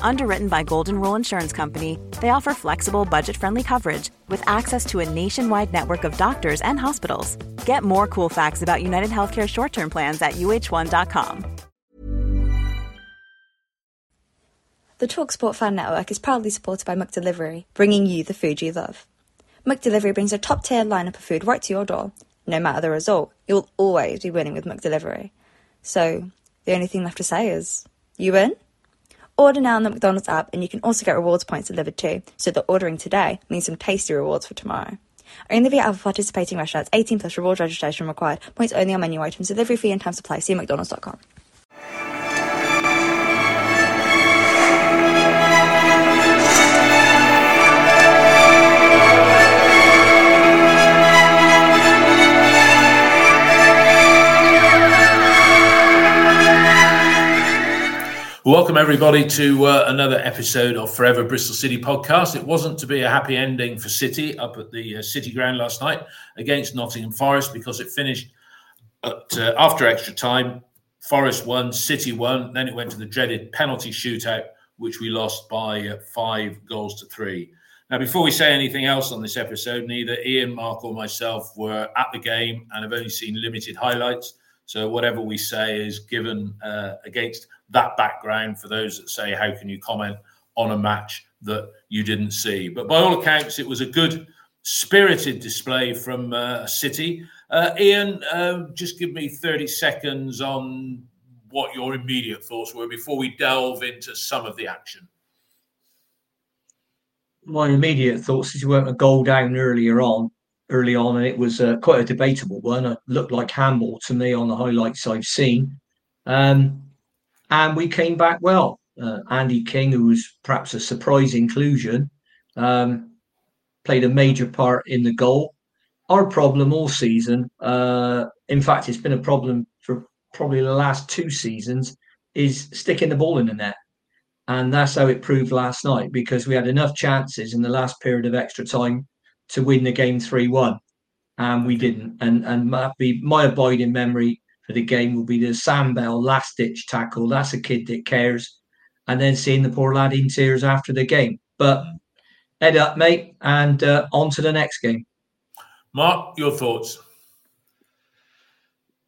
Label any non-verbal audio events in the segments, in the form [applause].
Underwritten by Golden Rule Insurance Company, they offer flexible, budget friendly coverage with access to a nationwide network of doctors and hospitals. Get more cool facts about United Healthcare short term plans at uh1.com. The Talksport Fan Network is proudly supported by McDelivery, bringing you the food you love. McDelivery brings a top tier lineup of food right to your door. No matter the result, you'll always be winning with McDelivery. So, the only thing left to say is, you win? Order now on the McDonald's app, and you can also get rewards points delivered too, so that ordering today means some tasty rewards for tomorrow. Only via other participating restaurants, 18 plus rewards registration required. Points only on menu items, delivery fee and time supply. See mcdonalds.com. Welcome, everybody, to uh, another episode of Forever Bristol City podcast. It wasn't to be a happy ending for City up at the uh, City Ground last night against Nottingham Forest because it finished at, uh, after extra time. Forest won, City won. Then it went to the dreaded penalty shootout, which we lost by uh, five goals to three. Now, before we say anything else on this episode, neither Ian, Mark, or myself were at the game and have only seen limited highlights. So whatever we say is given uh, against that background for those that say, how can you comment on a match that you didn't see? But by all accounts, it was a good, spirited display from uh, City. Uh, Ian, uh, just give me 30 seconds on what your immediate thoughts were before we delve into some of the action. My immediate thoughts is we went a goal down earlier on, early on, and it was uh, quite a debatable one. It looked like handball to me on the highlights I've seen. Um, and we came back well. Uh, Andy King, who was perhaps a surprise inclusion, um, played a major part in the goal. Our problem all season, uh, in fact, it's been a problem for probably the last two seasons, is sticking the ball in the net. And that's how it proved last night because we had enough chances in the last period of extra time to win the game 3 1. And we didn't. And and my, my abiding memory for the game will be the Sam Bell last ditch tackle. That's a kid that cares. And then seeing the poor lad in tears after the game. But head up, mate, and uh, on to the next game. Mark, your thoughts?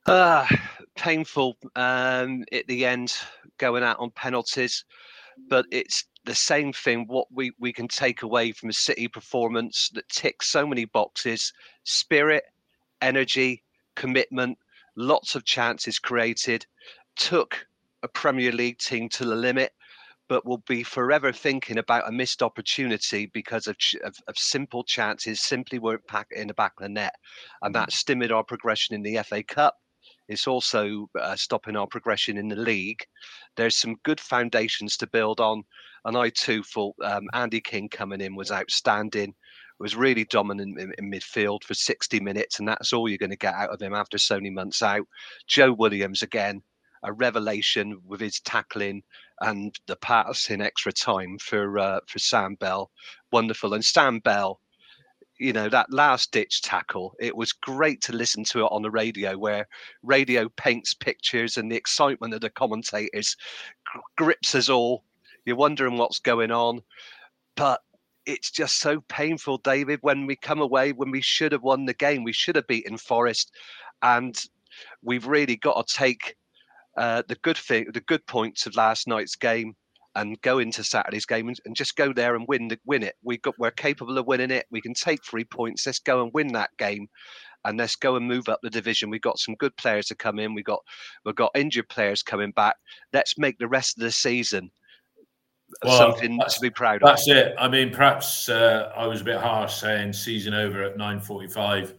Uh, painful um, at the end, going out on penalties. But it's the same thing what we, we can take away from a City performance that ticks so many boxes spirit, energy, commitment, lots of chances created, took a Premier League team to the limit, but will be forever thinking about a missed opportunity because of, of, of simple chances simply weren't packed in the back of the net. And that stimulated our progression in the FA Cup. It's also uh, stopping our progression in the league. There's some good foundations to build on. And I too thought um, Andy King coming in was outstanding was really dominant in, in, midfield for 60 minutes, and that's all you're going to get out of him after so many months out. Joe Williams again, a revelation with his tackling and the pass in extra time for uh, for Sam Bell, wonderful. And Sam Bell, you know that last ditch tackle, it was great to listen to it on the radio, where radio paints pictures and the excitement of the commentators grips us all. You're wondering what's going on, but it's just so painful, David, when we come away when we should have won the game. We should have beaten Forest. And we've really got to take uh, the good thing, the good points of last night's game and go into Saturday's game and, and, just go there and win the, win it. We got we're capable of winning it. We can take three points. Let's go and win that game, and let's go and move up the division. We've got some good players to come in. We got we've got injured players coming back. Let's make the rest of the season well, something to be proud of. That's it. I mean, perhaps uh, I was a bit harsh saying season over at nine forty-five.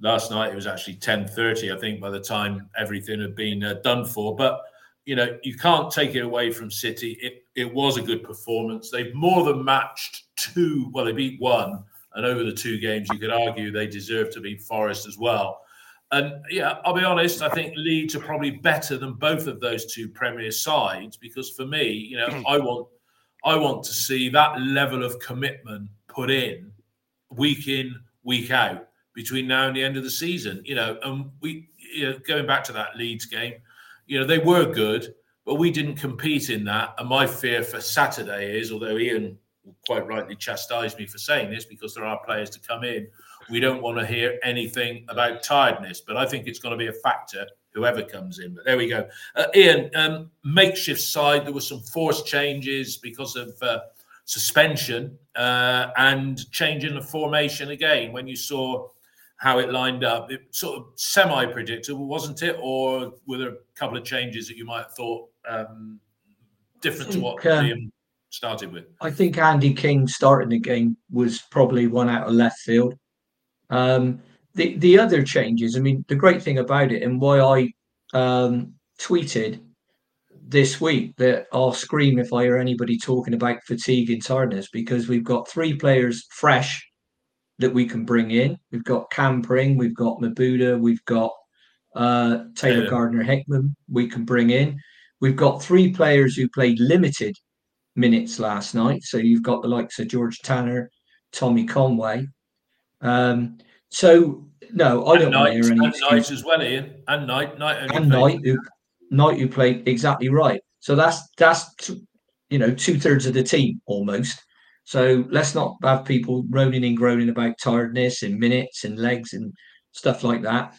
Last night it was actually ten thirty. I think by the time everything had been uh, done for, but you know you can't take it away from City. It it was a good performance. They've more than matched two. Well, they beat one, and over the two games, you could argue they deserve to beat Forest as well. And yeah, I'll be honest. I think Leeds are probably better than both of those two Premier sides because for me, you know, [clears throat] I want I want to see that level of commitment put in week in week out between now and the end of the season. You know, and we you know, going back to that Leeds game, you know, they were good, but we didn't compete in that. And my fear for Saturday is, although Ian quite rightly chastised me for saying this because there are players to come in we don't want to hear anything about tiredness, but I think it's going to be a factor whoever comes in. But there we go. Uh, Ian, um, makeshift side, there were some forced changes because of uh, suspension uh, and changing the formation again. When you saw how it lined up, it sort of semi predictable, wasn't it? Or were there a couple of changes that you might have thought um, different think, to what um, started with? I think Andy King starting the game was probably one out of left field. Um, the the other changes, I mean, the great thing about it and why I um, tweeted this week that I'll scream if I hear anybody talking about fatigue and tiredness because we've got three players fresh that we can bring in. We've got Cam Pring, we've got Mabuda, we've got uh, Taylor yeah. Gardner Hickman. We can bring in. We've got three players who played limited minutes last night. So you've got the likes of George Tanner, Tommy Conway. Um, so no, I don't want to hear any. And Knight as well, Ian, and Knight, Knight, and Knight who Knight who played exactly right. So that's that's you know two thirds of the team almost. So let's not have people groaning and groaning about tiredness and minutes and legs and stuff like that.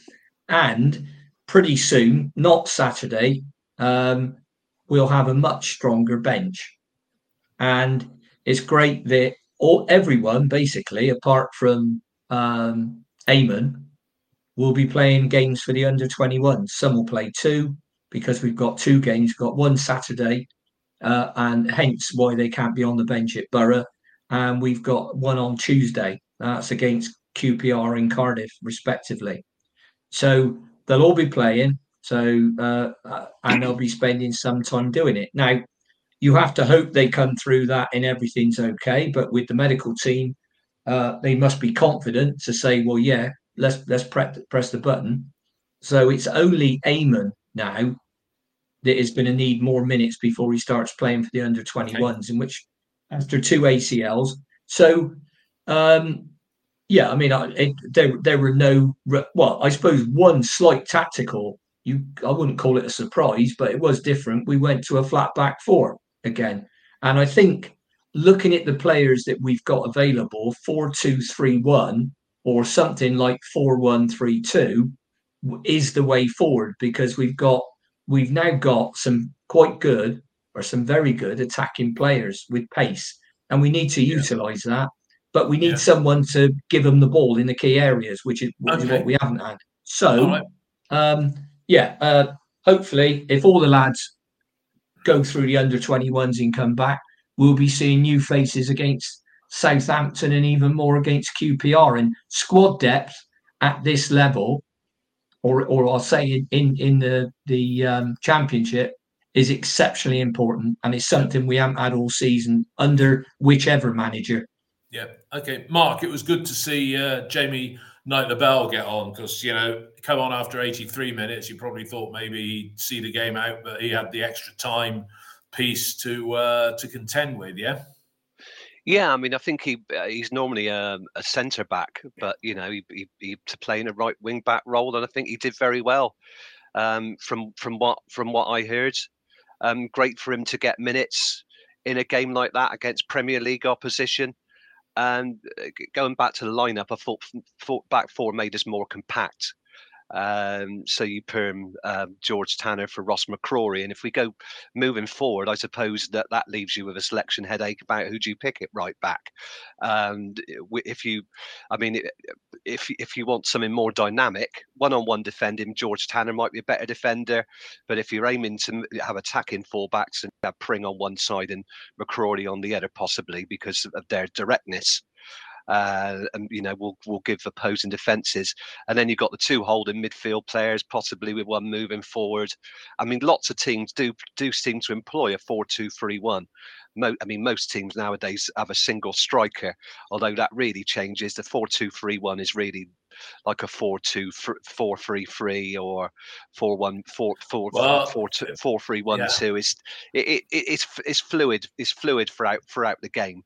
And pretty soon, not Saturday, um, we'll have a much stronger bench. And it's great that all everyone basically, apart from um, Eamon will be playing games for the under 21s. Some will play two because we've got two games. We've got one Saturday, uh, and hence why they can't be on the bench at Borough. And we've got one on Tuesday. That's against QPR and Cardiff, respectively. So they'll all be playing. So uh, uh, and they'll be spending some time doing it. Now, you have to hope they come through that and everything's okay. But with the medical team, uh, they must be confident to say, well, yeah, let's let's pre- press the button. So it's only Eamon now that is going to need more minutes before he starts playing for the under 21s, okay. in which after two ACLs. So, um, yeah, I mean, I, it, there there were no well, I suppose one slight tactical. You, I wouldn't call it a surprise, but it was different. We went to a flat back four again, and I think looking at the players that we've got available, four two three one or something like four one three two is the way forward because we've got we've now got some quite good or some very good attacking players with pace, and we need to yeah. utilize that. But we need yeah. someone to give them the ball in the key areas, which is, which okay. is what we haven't had. So, right. um, yeah, uh, hopefully, if all the lads go through the under 21s and come back, we'll be seeing new faces against Southampton and even more against QPR. And squad depth at this level, or or I'll say in in, in the the um, championship, is exceptionally important, and it's something we haven't had all season under whichever manager. Yeah. Okay, Mark. It was good to see uh, Jamie Knight Lebel get on because you know come on after 83 minutes. You probably thought maybe he'd see the game out, but he had the extra time piece to uh, to contend with. Yeah. Yeah, I mean, I think he uh, he's normally a, um, a centre back, but you know, he, he, he, to play in a right wing back role, and I think he did very well. Um, from from what from what I heard, um, great for him to get minutes in a game like that against Premier League opposition. And uh, going back to the lineup, I thought, thought back four made us more compact. Um, so you perm um, George Tanner for Ross McCrorie, and if we go moving forward, I suppose that that leaves you with a selection headache about who do you pick it right back. And if you, I mean, if if you want something more dynamic, one-on-one defending, George Tanner might be a better defender. But if you're aiming to have attacking fullbacks and have Pring on one side and McCrorie on the other, possibly because of their directness. Uh, and you know will will give opposing defences. And then you've got the two holding midfield players, possibly with one moving forward. I mean, lots of teams do do seem to employ a four-two-three-one. Mo- I mean, most teams nowadays have a single striker, although that really changes. The four-two-three-one is really like a 4 2 4 3 3 or 4 1 4 4 well, 4 2 4 3 1 yeah. 2 is it, it, it's it's fluid it's fluid throughout throughout the game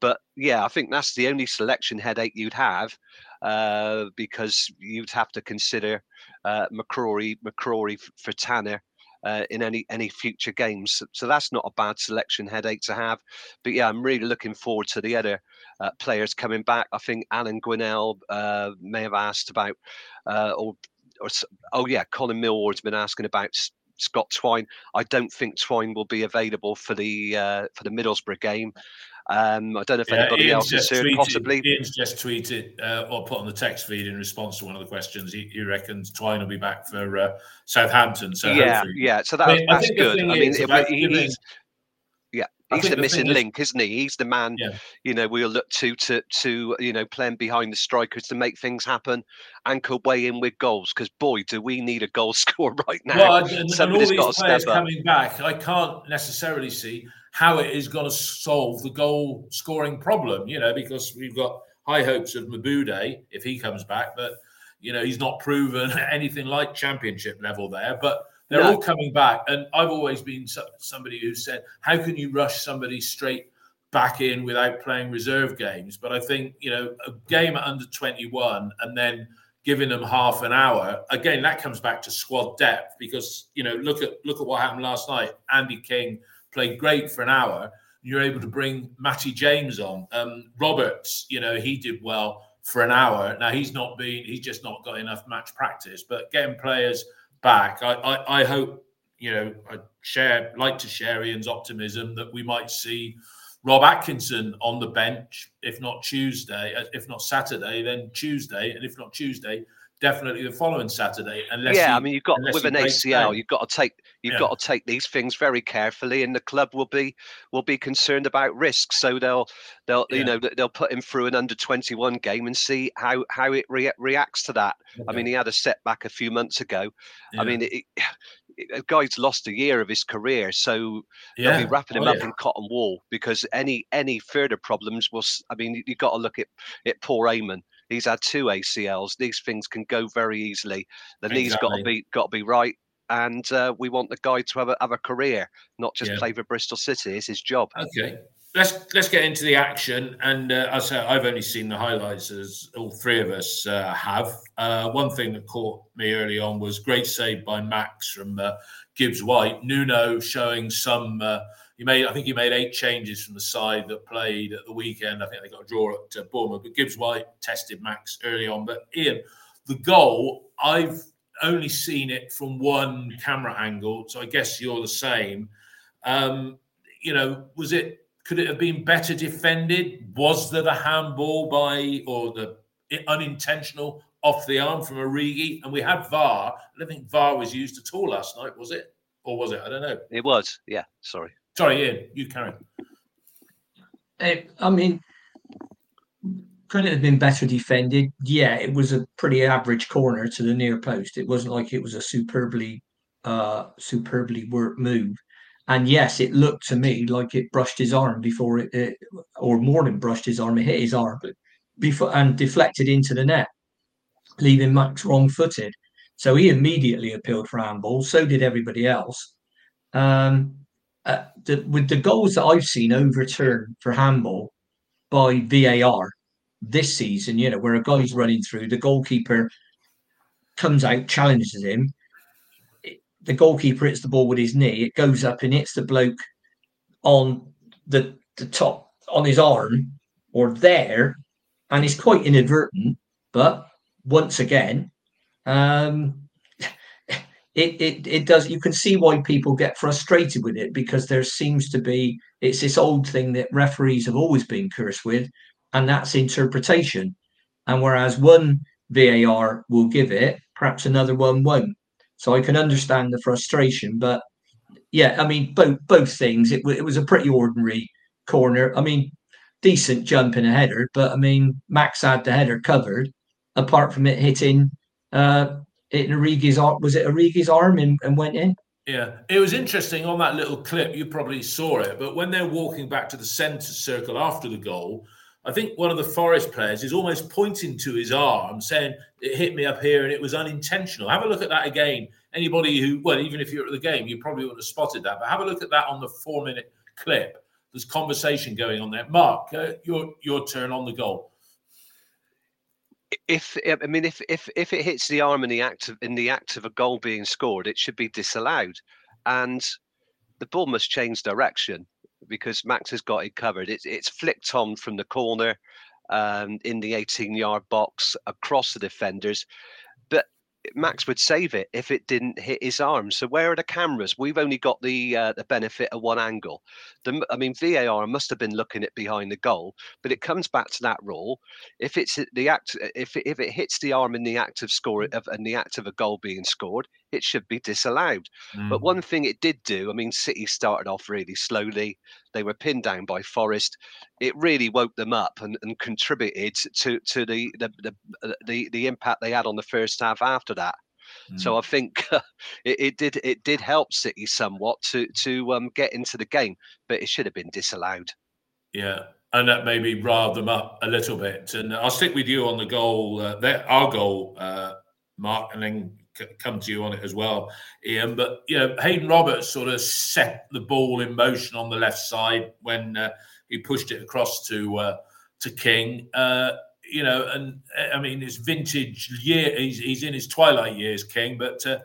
but yeah, I think that's the only selection headache you'd have uh, because you'd have to consider uh, McCrorie, McCrorie for Tanner uh, in any any future games. So, so, that's not a bad selection headache to have. But yeah, I'm really looking forward to the other uh, players coming back. I think Alan Gwinnell uh, may have asked about, uh, or, or oh yeah, Colin Millward's been asking about Scott Twine. I don't think Twine will be available for the uh, for the Middlesbrough game. Um, I don't know if yeah, anybody Ian's else has heard, tweeted, possibly. Ian's just tweeted uh, or put on the text feed in response to one of the questions. He, he reckons Twine will be back for uh, Southampton. So yeah, yeah. So that, I mean, that's good. I mean, it, he, he's yeah, he's the, the missing link, is, isn't he? He's the man. Yeah. You know, we'll look to to to you know playing behind the strikers to make things happen and could weigh in with goals. Because boy, do we need a goal [laughs] scorer right now. Well, and, and all these got players coming back. I can't necessarily see how it is going to solve the goal scoring problem, you know, because we've got high hopes of Mebude if he comes back, but you know, he's not proven [laughs] anything like championship level there. But they're no. all coming back. And I've always been somebody who said, how can you rush somebody straight back in without playing reserve games? But I think, you know, a game at under 21 and then giving them half an hour, again, that comes back to squad depth because, you know, look at look at what happened last night. Andy King played great for an hour. You're able to bring Matty James on. Um, Roberts, you know, he did well for an hour. Now he's not been, he's just not got enough match practice. But getting players back, I, I, I hope, you know, I share like to share Ian's optimism that we might see Rob Atkinson on the bench, if not Tuesday, uh, if not Saturday, then Tuesday, and if not Tuesday, definitely the following Saturday. Unless yeah, he, I mean, you've got with an ACL, you've got to take you've yeah. got to take these things very carefully, and the club will be will be concerned about risks. So they'll they'll yeah. you know they'll put him through an under twenty one game and see how how it re- reacts to that. Okay. I mean, he had a setback a few months ago. Yeah. I mean, it, a guy's lost a year of his career, so yeah. they'll be wrapping him oh, up in cotton wool because any any further problems will. I mean, you've got to look at at Poor Eamon. He's had two ACLs. These things can go very easily. The exactly. knee's got to be got to be right, and uh, we want the guy to have a have a career, not just yeah. play for Bristol City. It's his job. Okay, let's let's get into the action. And uh, as I say, I've only seen the highlights, as all three of us uh, have. Uh, one thing that caught me early on was great save by Max from uh, Gibbs White. Nuno showing some uh, he made, I think he made eight changes from the side that played at the weekend. I think they got a draw at uh, Bournemouth, but Gibbs White tested Max early on. But Ian, the goal, I've only seen it from one camera angle, so I guess you're the same. Um, you know, was it? Could it have been better defended? Was there the handball by or the unintentional off the arm from Origi? And we had VAR. I don't think VAR was used at all last night, was it? Or was it? I don't know. It was. Yeah. Sorry. Sorry, Ian, you carry. I mean, could it have been better defended? Yeah, it was a pretty average corner to the near post. It wasn't like it was a superbly, uh, superbly worked move. And yes, it looked to me like it brushed his arm before it, it or more than brushed his arm. It hit his arm, before and deflected into the net, leaving Max wrong-footed. So he immediately appealed for handball. So did everybody else. Um, uh, the, with the goals that I've seen overturned for handball by VAR this season, you know, where a guy's running through, the goalkeeper comes out, challenges him. the goalkeeper hits the ball with his knee. It goes up and hits the bloke on the the top on his arm or there, and it's quite inadvertent. But once again, um, it, it it does you can see why people get frustrated with it because there seems to be it's this old thing that referees have always been cursed with and that's interpretation. And whereas one var will give it perhaps another one won't. So i can understand the frustration but yeah i mean both both things it, it was a pretty ordinary corner. I mean decent jump in a header, but I mean, Max had the header covered. Apart from it hitting, uh, hitting Origi's arm, was it Origi's arm and, and went in? Yeah, it was interesting on that little clip. You probably saw it, but when they're walking back to the centre circle after the goal, I think one of the Forest players is almost pointing to his arm, saying it hit me up here and it was unintentional. Have a look at that again. Anybody who, well, even if you're at the game, you probably would have spotted that. But have a look at that on the four-minute clip. There's conversation going on there. Mark, uh, your your turn on the goal. If I mean, if if if it hits the arm in the act of in the act of a goal being scored, it should be disallowed, and the ball must change direction because Max has got it covered. It's it's flicked on from the corner um, in the 18 yard box across the defenders. Max would save it if it didn't hit his arm. So where are the cameras? We've only got the uh, the benefit of one angle. The, I mean, VAR must have been looking at behind the goal, but it comes back to that rule. If it's the act, if it, if it hits the arm in the act of score of in the act of a goal being scored, it should be disallowed. Mm. But one thing it did do, I mean, City started off really slowly. They were pinned down by Forest. It really woke them up and, and contributed to to the the, the uh, the the impact they had on the first half after that. Mm. So I think [laughs] it, it, did it did help City somewhat to to um, get into the game, but it should have been disallowed. Yeah, and that maybe riled them up a little bit. And I'll stick with you on the goal, uh, that, our goal, uh, Mark, and then come to you on it as well, Ian. But you know, Haydon Roberts sort of set the ball in motion on the left side when uh, he pushed it across to uh, to King. Uh, you know, and I mean, his vintage year. He's, he's in his twilight years, King. But uh,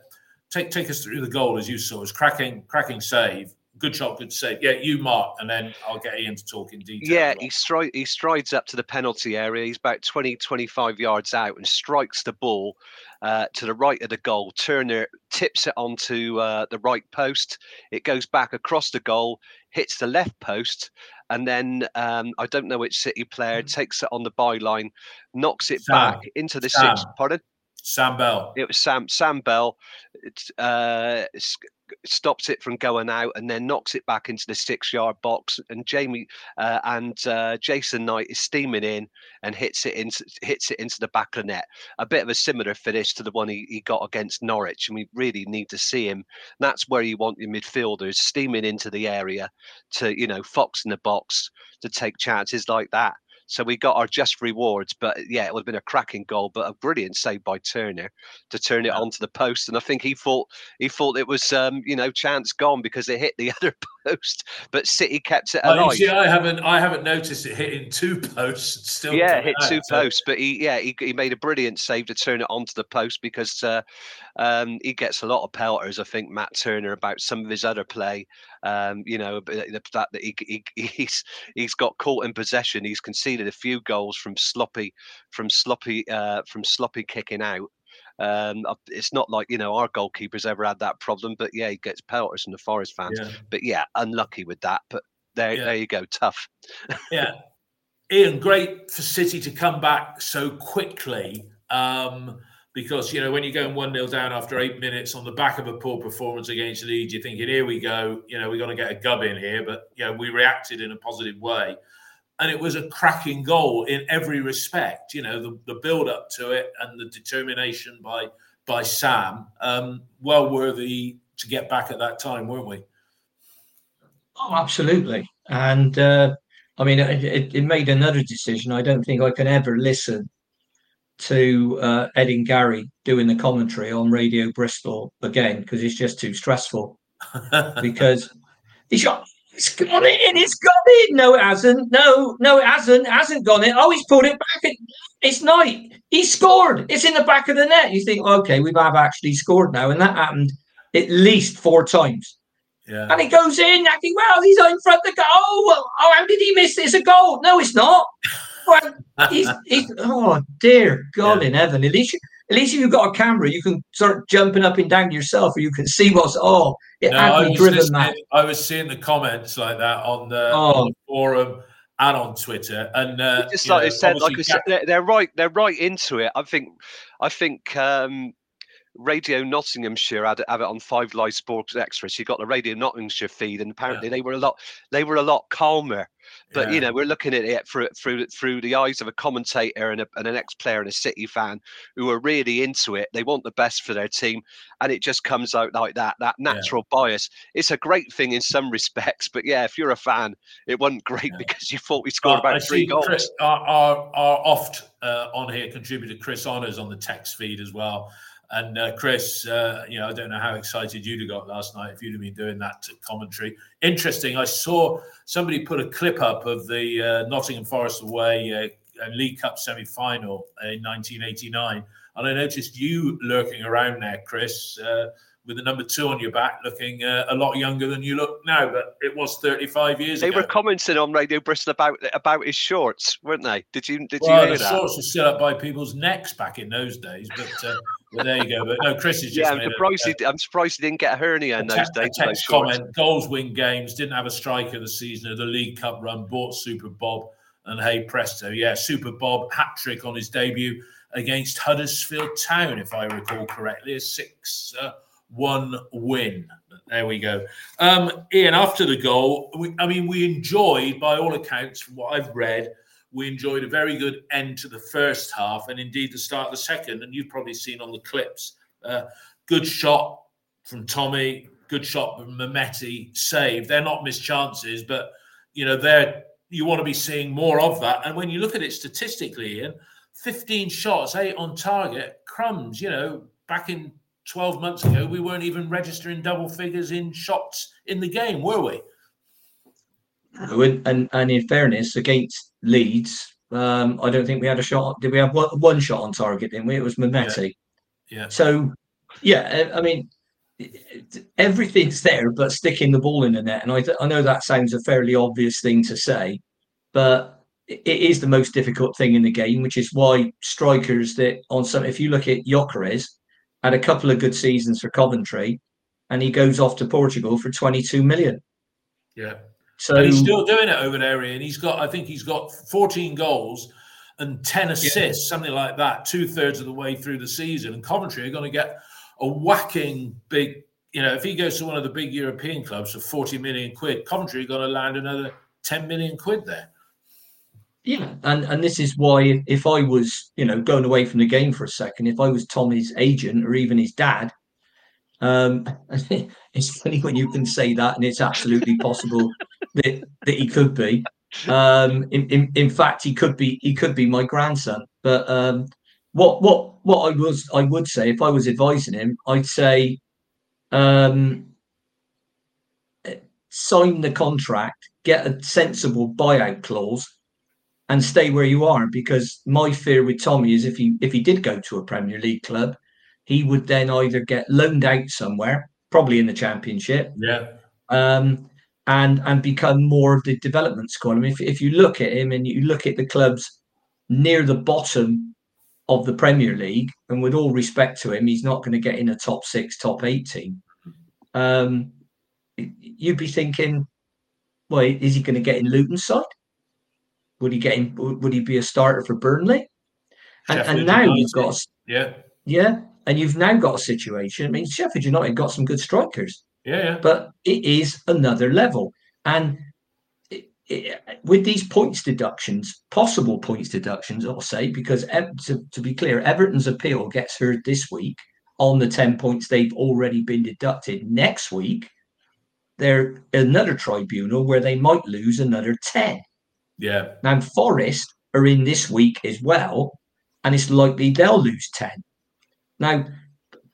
take take us through the goal as you saw. It's cracking cracking save good shot, good save. Yeah, you mark, and then I'll get Ian to talk in detail. Yeah, he, stri- he strides up to the penalty area. He's about 20, 25 yards out and strikes the ball uh, to the right of the goal. Turner tips it onto uh, the right post. It goes back across the goal, hits the left post, and then um, I don't know which City player mm. takes it on the byline, knocks it Sam. back into the Sam. six. Pardon? Sam Bell. It was Sam Sam Bell. Uh, stops it from going out and then knocks it back into the six yard box. And Jamie uh, and uh, Jason Knight is steaming in and hits it into hits it into the back of the net. A bit of a similar finish to the one he, he got against Norwich, and we really need to see him. That's where you want your midfielders steaming into the area to you know fox in the box to take chances like that. So we got our just rewards. But yeah, it would have been a cracking goal, but a brilliant save by Turner to turn it onto the post. And I think he thought he thought it was um, you know chance gone because it hit the [laughs] other post, but City kept it alive. see, I haven't I haven't noticed it hitting two [laughs] posts. Still, yeah, it hit out, two so. posts, but he yeah he, he made a brilliant save to turn it onto the post because uh, um, he gets a lot of pelters. I think Matt Turner about some of his other play. Um, you know the fact that he, he [laughs] he's he's got caught in possession. He's conceded a few goals from sloppy from sloppy uh, from sloppy kicking out. Um, it's not like you know our goalkeepers ever had that problem, but yeah, he gets pelters from the Forest fans. Yeah. But yeah, unlucky with that. But there, yeah. there you go, tough. [laughs] yeah, Ian, great for City to come back so quickly. Um, because you know when you're going one 0 down after eight minutes on the back of a poor performance against Leeds, you're thinking, "Here we go." You know, we're going to get a gub in here, but you know we reacted in a positive way, and it was a cracking goal in every respect. You know, the, the build up to it and the determination by by Sam, um, well worthy to get back at that time, weren't we? Oh, absolutely, and. Uh... I mean, it, it made another decision. I don't think I can ever listen to uh, Ed and Gary doing the commentary on Radio Bristol again because it's just too stressful. [laughs] because he's got it's gone in, it's gone in. No, it hasn't. No, no, it hasn't. It hasn't gone in. Oh, he's pulled it back. It's Knight. He scored. It's in the back of the net. You think, okay, we have actually scored now, and that happened at least four times. Yeah. And it goes in. I think, well, he's in front of the goal. Oh, oh, how did he miss? It's a goal. No, it's not [laughs] he's, he's, oh dear God yeah. in heaven! At least, at least if you've got a camera, you can start jumping up and down yourself, or you can see what's. Oh, no, had me driven mad. I was seeing the comments like that on the, oh. on the forum and on Twitter, and uh, just like know, said, like I said, they're, they're, right, they're right into it. I think, I think. um Radio Nottinghamshire had, have it on Five Live Sports Extra. So you got the Radio Nottinghamshire feed, and apparently yeah. they were a lot they were a lot calmer. But yeah. you know, we're looking at it through through through the eyes of a commentator and, a, and an ex-player and a City fan who are really into it. They want the best for their team, and it just comes out like that. That natural yeah. bias. It's a great thing in some [laughs] respects, but yeah, if you're a fan, it wasn't great because you thought we scored about I three goals. Chris, our, our, our oft uh, on here contributor Chris Honor's on the text feed as well and uh, Chris, uh, you know, I don't know how excited you'd have got last night if you'd have been doing that commentary. Interesting. I saw somebody put a clip up of the uh, Nottingham Forest away uh, League Cup semi final in 1989. And I noticed you lurking around there, Chris, uh, with the number two on your back, looking uh, a lot younger than you look now. But it was 35 years they ago. They were commenting on Radio Bristol about about his shorts, weren't they? Did you did well, you hear the that? shorts were still up by people's necks back in those days. But well, there you go. But no, Chris is just. Yeah, I'm surprised, a, he, I'm surprised he didn't get a hernia in those days. Text comment: Goals win games. Didn't have a striker the season of the League Cup run. Bought Super Bob, and hey presto, yeah, Super Bob hat trick on his debut against Huddersfield Town, if I recall correctly, a six. Uh, one win. There we go. Um, Ian, after the goal, we, I mean, we enjoyed, by all accounts, from what I've read, we enjoyed a very good end to the first half and indeed the start of the second. And you've probably seen on the clips, uh, good shot from Tommy, good shot from Mehmeti, save. They're not missed chances, but you know, they're you want to be seeing more of that. And when you look at it statistically, Ian, 15 shots, eight on target, crumbs, you know, back in 12 months ago, we weren't even registering double figures in shots in the game, were we? And, and, and in fairness, against Leeds, um, I don't think we had a shot. Did we have one, one shot on target? Didn't we? It was Mehmeti. Yeah. yeah. So, yeah, I mean, everything's there, but sticking the ball in the net. And I, I know that sounds a fairly obvious thing to say, but it is the most difficult thing in the game, which is why strikers that on some, if you look at Gyökeres, had a couple of good seasons for Coventry, and he goes off to Portugal for 22 million. Yeah. So he's still doing it over there, and he's got, I think he's got 14 goals and 10 assists, yeah. something like that, two thirds of the way through the season. And Coventry are going to get a whacking big, you know, if he goes to one of the big European clubs for 40 million quid, Coventry are going to land another 10 million quid there. Yeah, and and this is why if I was, you know, going away from the game for a second, if I was Tommy's agent or even his dad, um, [laughs] it's funny when you can say that, and it's absolutely possible that that he could be. Um, in, in in fact, he could be he could be my grandson. But um, what what what I was I would say if I was advising him, I'd say, um, sign the contract, get a sensible buyout clause and stay where you are. Because my fear with Tommy is if he if he did go to a Premier League club, he would then either get loaned out somewhere, probably in the Championship, yeah, um, and and become more of the development squad. I mean, if if you look at him and you look at the clubs near the bottom of the Premier League, and with all respect to him, he's not going to get in a top six, top eight team. Um, you'd be thinking, well, is he going to get in Luton's side? Would he get him? Would he be a starter for Burnley? And, and now you've got yeah, yeah, and you've now got a situation. I mean, Sheffield United got some good strikers. Yeah, yeah. but it is another level, and it, it, with these points deductions, possible points deductions, I'll say, because to, to be clear, Everton's appeal gets heard this week on the ten points they've already been deducted. Next week, they're another tribunal where they might lose another ten. Yeah. Now, Forest are in this week as well, and it's likely they'll lose 10. Now,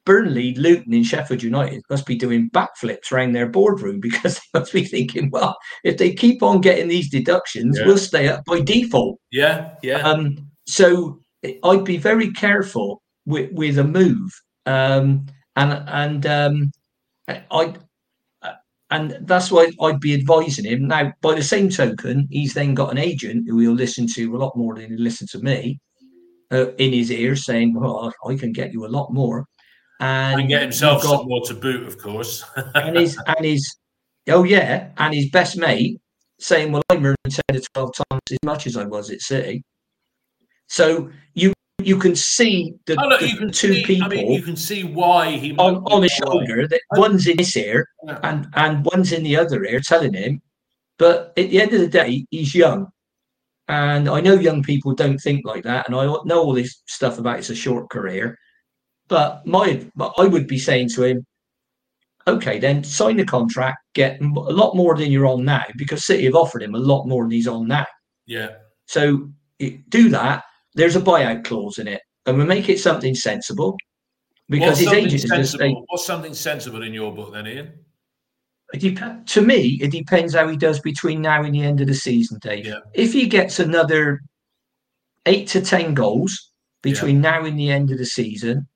Burnley, Luton, and Sheffield United must be doing backflips around their boardroom [laughs] because they must be thinking, well, if they keep on getting these deductions, yeah. we'll stay up by default. Yeah, yeah. Um, so I'd be very careful with, with a move. Um, and and um, I and that's why I'd be advising him. Now, by the same token, he's then got an agent who he'll listen to a lot more than he listen to me uh, in his ear saying, Well, I can get you a lot more. And, and get himself got, some more to boot, of course. [laughs] and his and his oh yeah, and his best mate saying, Well, I'm earning 10 to 12 times as much as I was at City. So you you can see the, Oh, no, the you can two see, people I mean, you can see why he on, on his way. shoulder that one's in his ear Yeah. and and one's in the other ear telling him. But at the end of the day, he's young. And I know young people don't think like that. And I know all this stuff about it's a short career. But my but I would be saying to him, okay, then sign the contract, get a lot more than you're on now, because City have offered him a lot more than he's on now. Yeah, So do that. There's a buyout clause in it, and we make it something sensible. Because what's his agent is just What's something sensible in your book then, Ian? It dep- to me, it depends how he does between now and the end of the season, Dave. Yeah. If he gets another eight to ten goals between now and the end of the season,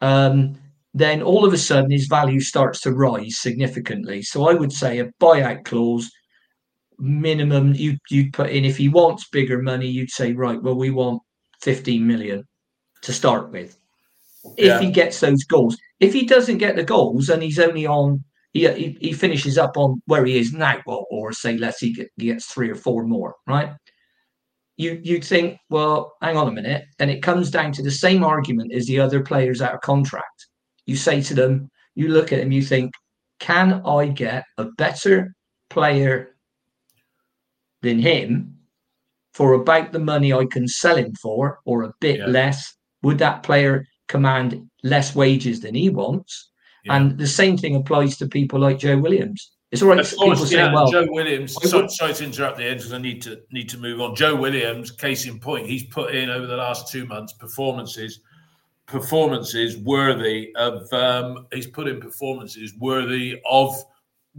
um, then all of a sudden his value starts to rise significantly. So I would say a buyout clause minimum you you'd put in if he wants bigger money, you'd say, right, well, we want 15 million to start with. If Yeah. he gets those goals. If he doesn't get the goals and he's only on he, he, he finishes up on where he is now, or, or say let's he, get, he gets three or four more, right? You you'd think, well, hang on a minute, and it comes down to the same argument as the other players out of contract. You say to them, you look at them, you think, can I get a better player than him for about the money I can sell him for, or a bit Yeah. less? Would that player command less wages than he wants? Yeah. And the same thing applies to people like Joe Williams. It's all right. Of people course, saying, yeah. well, Joe Williams. Sorry, sorry to interrupt the end because I need to need to move on. Joe Williams, case in point, he's put in over the last two months performances, performances worthy of. Um, he's put in performances worthy of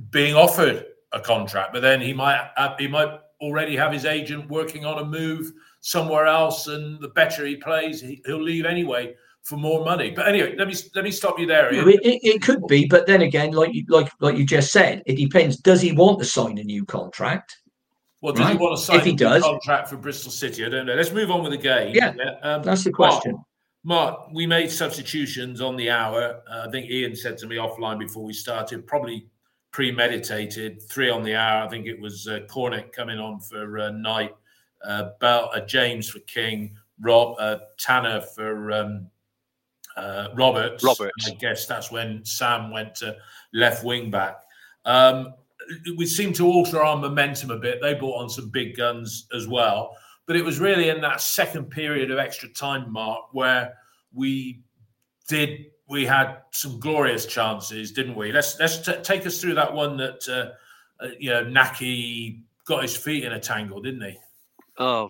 being offered a contract, but then he might have, he might already have his agent working on a move somewhere else, and the better he plays, he, he'll leave anyway for more money. But anyway, let me let me stop you there. Ian. it, it, it could be, but then again, like you like like you just said, it depends. Does he want to sign a new contract? Well, does he want to sign If he a new does- contract for Bristol City? I don't know. Let's move on with the game. Yeah, um, That's the question. Mark, we made substitutions on the hour. Uh, I think Ian said to me offline before we started, probably premeditated. Three on the hour. I think it was uh, Cornick coming on for uh, Knight, uh, Bell, uh, James for King, Rob uh, Tanner for um, uh, Roberts. Roberts. I guess that's when Sam went to left wing back. Um, we seemed to alter our momentum a bit. They brought on some big guns as well. But it was really in that second period of extra time, Mark, where we did we had some glorious chances, didn't we? Let's let's t- take us through that one that uh, uh, you know Nahki got his feet in a tangle, didn't he? Oh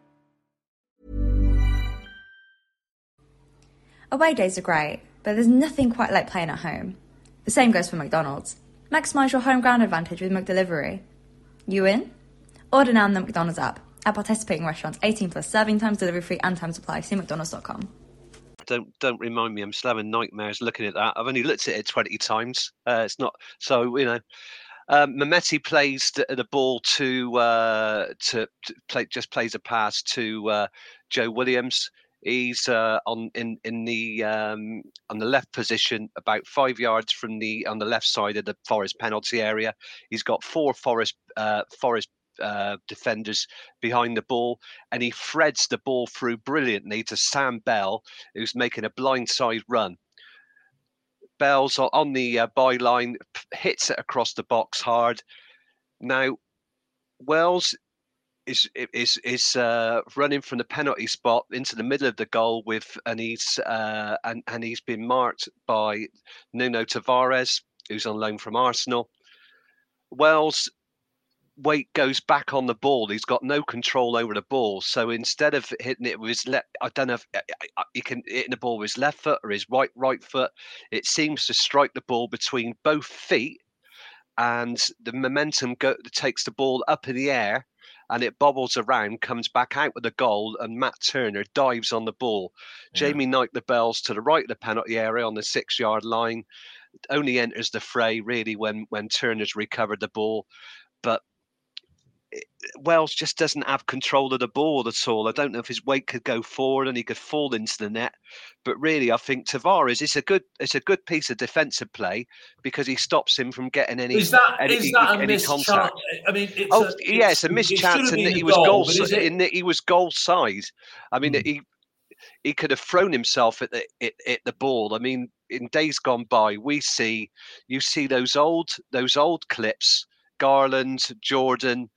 Away days are great, but there's nothing quite like playing at home. The same goes for McDonald's. Maximise your home ground advantage with McDelivery. You in? Order now on the McDonald's app. At participating restaurants, 18 plus serving times, delivery free, and time supply. See McDonald's.com. don't don't remind me. I'm still having nightmares looking at that. I've only looked at it 20 times. Uh, it's not so you know. Um, plays the, the ball to uh, to, to play, just plays a pass to uh, Joe Williams. He's uh, on in in the um, on the left position, about five yards from the on the left side of the Forest penalty area. He's got four Forest uh, Forest uh, defenders behind the ball, and he threads the ball through brilliantly to Sam Bell, who's making a blindside run. Bell's on the uh, byline, hits it across the box hard. Now, Wells is is is uh, running from the penalty spot into the middle of the goal with, and he's uh, and and he's been marked by Nuno Tavares, who's on loan from Arsenal. Wells weight goes back on the ball. He's got no control over the ball. So instead of hitting it with his left, I don't know if he can hit the ball with his left foot or his right right foot. It seems to strike the ball between both feet, and the momentum go, takes the ball up in the air, and it bobbles around, comes back out with a goal, and Matt Turner dives on the ball. Yeah. Jamie Knight the bells to the right of the penalty area on the six yard line. Only enters the fray really when when Turner's recovered the ball, but Wells just doesn't have control of the ball at all. I don't know if his weight could go forward and he could fall into the net, but really, I think Tavares is a good it's a good piece of defensive play because he stops him from getting any is that, any, is that any contact. I mean, it's oh a, yeah, it's a missed chance, and that he was goal, goal in that he was goal side. I mean, mm. he he could have thrown himself at the at, at the ball. I mean, in days gone by, we see you see those old those old clips, Garland, Jordan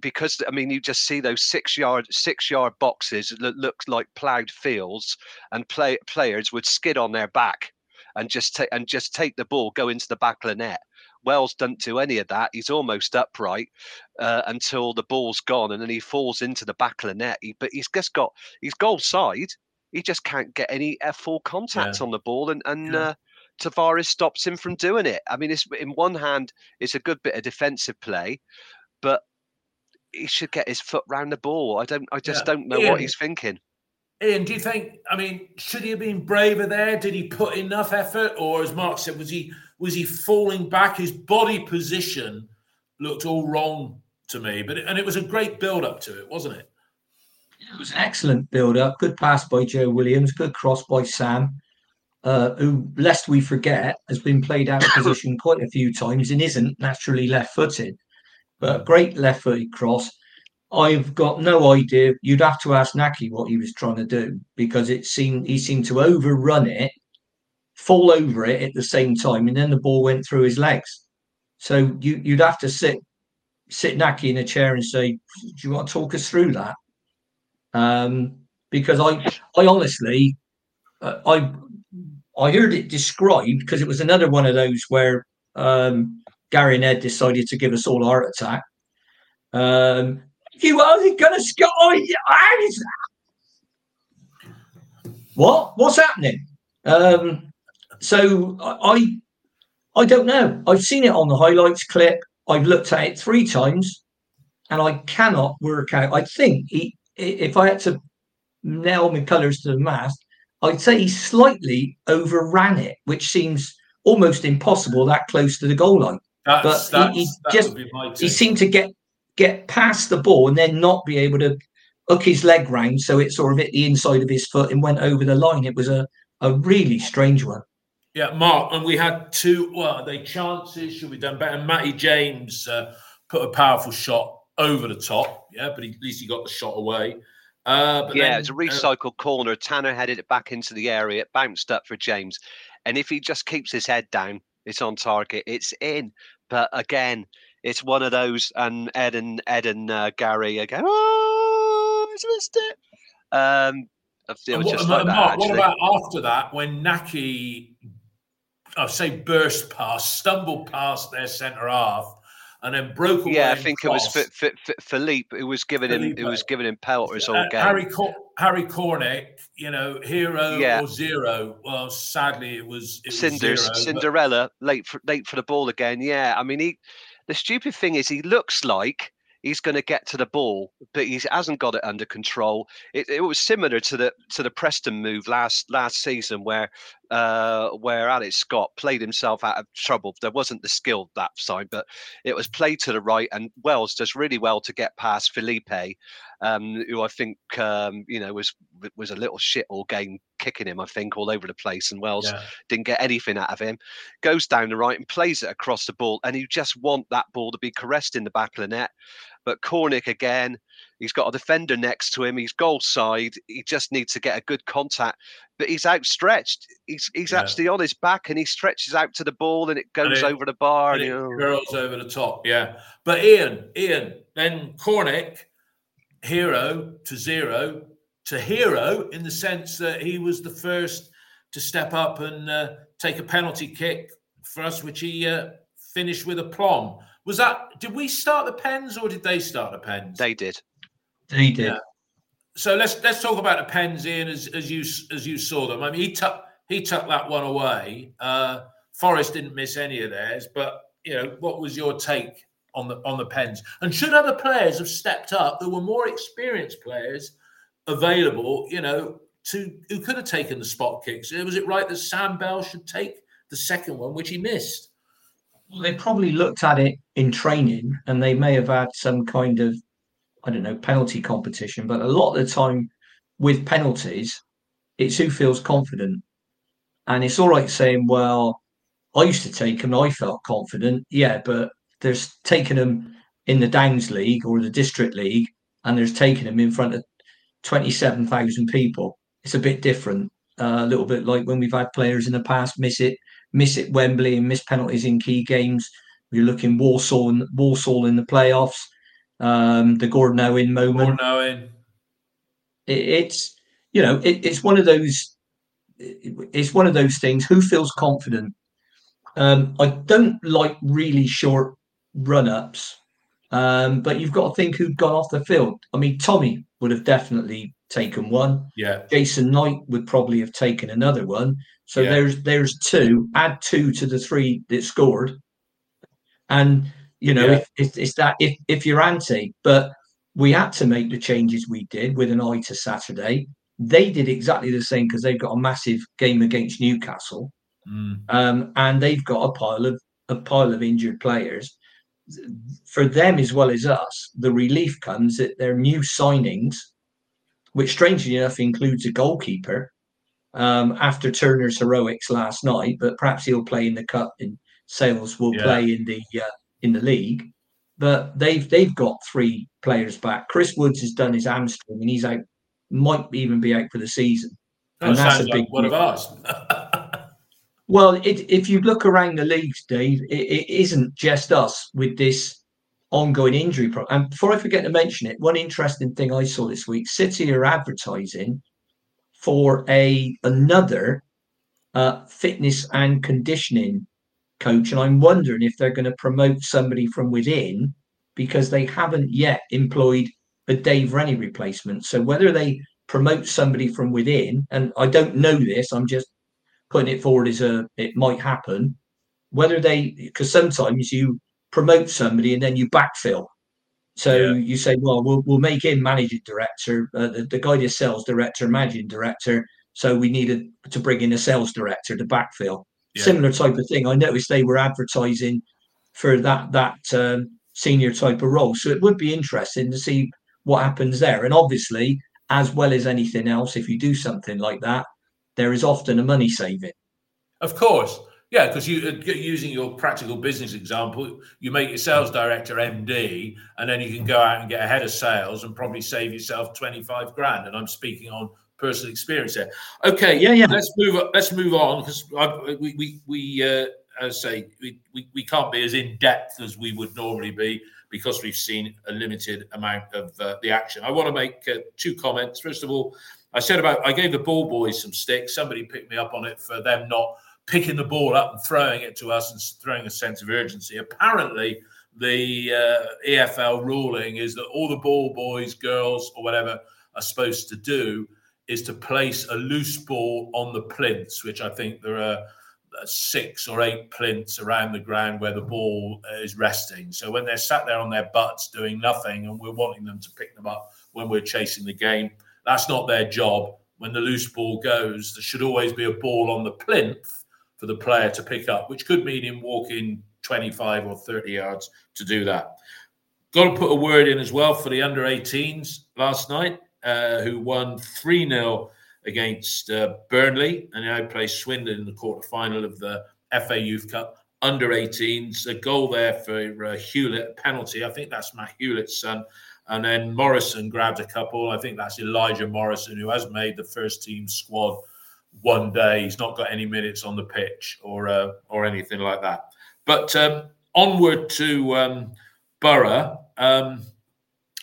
because I mean you just see those six yard six yard boxes that look like ploughed fields, and play, players would skid on their back and just take and just take the ball, go into the back of the net. Wells doesn't do any of that. He's almost upright uh, until the ball's gone, and then he falls into the back of the net. He, but he's just got he's goal side. He just can't get any uh, full contact yeah. on the ball, and and yeah. uh, Tavares stops him from doing it. I mean, it's in one hand, it's a good bit of defensive play, but he should get his foot round the ball. I don't. I just yeah. don't know Ian, what he's thinking. Ian, do you think? I mean, should he have been braver there? Did he put enough effort, or as Mark said, was he was he falling back? His body position looked all wrong to me, but it, and it was a great build up to it, wasn't it? It was an excellent build up. Good pass by Joe Williams. Good cross by Sam. Uh, who, lest we forget, has been played out of [coughs] position quite a few times and isn't naturally left footed but a great left footed cross. I've got no idea. You'd have to ask Nahki what he was trying to do because it seemed he seemed to overrun it, fall over it at the same time, and then the ball went through his legs. So you you'd have to sit sit Nahki in a chair and say, "Do you want to talk us through that?" Um, because I I honestly uh, I I heard it described because it was another one of those where um, Gary and Ed decided to give us all a heart attack. Um, you are going to score. What? What's happening? Um, so I, I don't know. I've seen it on the highlights clip. I've looked at it three times, and I cannot work out. I think he, if I had to nail my colours to the mast, I'd say he slightly overran it, which seems almost impossible that close to the goal line. That's, but he, he just he seemed to get get past the ball and then not be able to hook his leg round so it sort of hit the inside of his foot and went over the line. It was a, a really strange one. Yeah, Mark, and we had two. Well, they chances should we done better? Matty James uh, put a powerful shot over the top. Yeah, but he, at least he got the shot away. Uh, yeah, then, it's a uh, recycled uh, corner. Tanner headed it back into the area. It bounced up for James, and if he just keeps his head down, it's on target. It's in. But again, it's one of those, and Ed and Ed and uh, Gary again. Oh, he's missed it. Um, it what, like Mark, what, about after that when Nahki, I say burst past, stumbled past their centre half, and then broke away. Yeah, I think it was F- F- F- Felipe. It was giving Felipe. him. It was giving him pelters all game. Harry Cor- Harry Cornick, you know, hero yeah. or zero. Well, sadly, it was. It Cinders, was zero, Cinderella, but... late for late for the ball again. Yeah, I mean, he. The stupid thing is, he looks like he's going to get to the ball, but he hasn't got it under control. It, it, was similar to the to the Preston move last last season, where uh, where Alex Scott played himself out of trouble. There wasn't the skill that side, but it was played to the right, and Wells does really well to get past Felipe, um, who I think um, you know was was a little shit all game kicking him. I think all over the place, and Wells yeah. didn't get anything out of him. Goes down the right and plays it across the ball, and you just want that ball to be caressed in the back of the net. But Cornick again, he's got a defender next to him. He's goal side. He just needs to get a good contact. But he's outstretched. He's he's yeah. actually on his back and he stretches out to the ball and it goes and it, over the bar. And, and it oh. curls over the top. Yeah. But Ian, Ian, then Cornick, hero to zero to hero in the sense that he was the first to step up and uh, take a penalty kick for us, which he uh, finished with a plum. Was that? Did we start the pens or did they start the pens? They did. They did. Yeah. So let's let's talk about the pens, Ian, as, as you as you saw them. I mean, he took he took that one away. Uh, Forest didn't miss any of theirs, but you know, what was your take on the on the pens. And should other players have stepped up, there were more experienced players available, you know, to who could have taken the spot kicks. Was it right that Sam Bell should take the second one, which he missed? Well, they probably looked at it in training, and they may have had some kind of, I don't know, penalty competition. But a lot of the time, with penalties, it's who feels confident, and it's all right saying, "Well, I used to take them, I felt confident." Yeah, but there's taking them in the Downs League or the District League, and there's taking them in front of twenty-seven thousand people it's a bit different. Uh, a little bit like when we've had players in the past miss it, miss it Wembley and miss penalties in key games. We're looking Walsall and Walsall in the playoffs. Um, the Gordon Owen moment. Gordon Owen. It, it's you know it, it's one of those. It's one of those things. Who feels confident? Um, I don't like really short run ups, um, but you've got to think who'd gone off the field. I mean, Tommy would have definitely taken one. Yeah. Jason Knight would probably have taken another one. So yeah. there's there's two. Add two to the three that scored, and you know yeah. if, if it's that if if you're anti, but we had to make the changes we did with an eye to Saturday. They did exactly the same because they've got a massive game against Newcastle, mm. um, and they've got a pile of a pile of injured players. For them as well as us, the relief comes that their new signings which strangely enough includes a goalkeeper um, after Turner's heroics last night. But perhaps he'll play in the cup. And Sels will yeah. play in the uh, in the league. But they've they've got three players back. Chris Woods has done his hamstring and he's out. Might even be out for the season. That and that's a big like one of ours. [laughs] well, it, if you look around the leagues, Dave, it, it isn't just us with this ongoing injury problem. And before I forget to mention it, one interesting thing I saw this week: City are advertising for a another uh, fitness and conditioning coach, and I'm wondering if they're going to promote somebody from within because they haven't yet employed a Dave Rennie replacement. So whether they promote somebody from within, and I don't know this, I'm just putting it forward as a it might happen. Whether they, because sometimes you promote somebody and then you backfill. So yeah. you say, well, well, we'll make him managing director, uh, the, the guy is sales director, managing director. So we needed to bring in a sales director to backfill. Yeah. Similar type of thing. I noticed they were advertising for that that um, senior type of role. So it would be interesting to see what happens there. And obviously, as well as anything else, if you do something like that, there is often a money saving. Of course. Yeah, because you uh, using your practical business example, you make your sales director MD, and then you can go out and get a head of sales and probably save yourself twenty five grand. And I'm speaking on personal experience there. Okay, yeah, yeah. Let's move. Let's move on because we we we uh, as say we, we we can't be as in depth as we would normally be because we've seen a limited amount of uh, the action. I want to make uh, two comments. First of all, I said about I gave the ball boys some sticks. Somebody picked me up on it for them not picking the ball up and throwing it to us and throwing a sense of urgency. Apparently, the uh, EFL ruling is that all the ball boys, girls, or whatever are supposed to do is to place a loose ball on the plinths, which I think there are uh, six or eight plinths around the ground where the ball is resting. So when they're sat there on their butts doing nothing and we're wanting them to pick them up when we're chasing the game, that's not their job. When the loose ball goes, there should always be a ball on the plinth for the player to pick up, which could mean him walking 25 or 30 yards to do that. Got to put a word in as well for the under 18s last night, uh, who won 3 0 against uh, Burnley and now play Swindon in the quarter final of the FA Youth Cup. Under 18s, a goal there for uh, Hewlett, penalty. I think that's Matt Hewlett's son. And then Morrison grabbed a couple. I think that's Elijah Morrison, who has made the first team squad one day. He's not got any minutes on the pitch or uh, or anything like that. But um, onward to um, Borough. Um,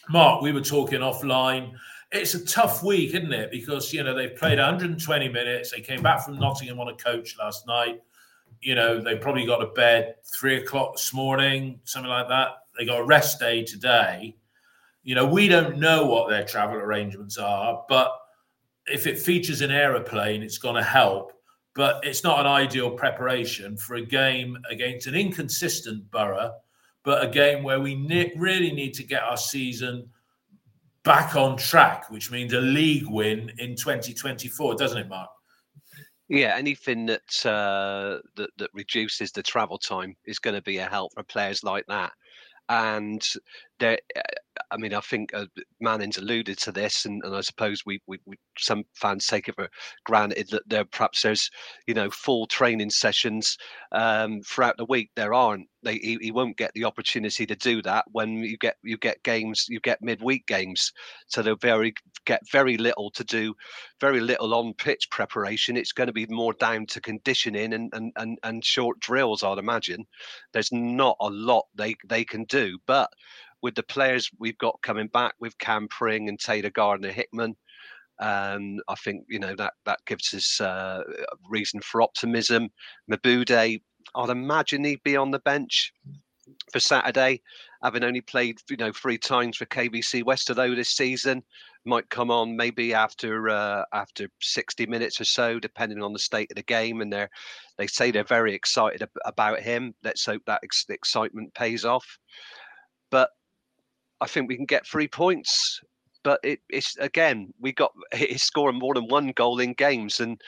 Mark, we were talking offline. It's a tough week, isn't it? Because you know they've played 120 minutes. They came back from Nottingham on a coach last night. You know they probably got to bed three o'clock this morning, something like that. They got a rest day today. You know we don't know what their travel arrangements are, but if it features an aeroplane, it's going to help. But it's not an ideal preparation for a game against an inconsistent Borough, but a game where we ne- really need to get our season back on track, which means a league win in 2024, doesn't it, Mark? Yeah, anything that uh, that that reduces the travel time is going to be a help for players like that. And there, I mean, I think uh, Manning's alluded to this, and, and I suppose we, we, we, some fans take it for granted that there perhaps there's you know full training sessions um, throughout the week. There aren't. They, he, he won't get the opportunity to do that when you get you get games you get midweek games so they'll very get very little to do very little on pitch preparation it's going to be more down to conditioning and and and, and short drills i'd imagine there's not a lot they they can do but with the players we've got coming back with Cam Pring and Taylor Gardner Hickman. Um, I think you know that that gives us uh, reason for optimism. Mebude, I'd imagine he'd be on the bench for Saturday, having only played you know three times for KVC Westerlo this season. Might come on maybe after uh, after 60 minutes or so, depending on the state of the game. And they're they say they're very excited about him. Let's hope that ex- excitement pays off. But I think we can get three points. But it, it's again, we got [laughs] he's scoring more than one goal in games, and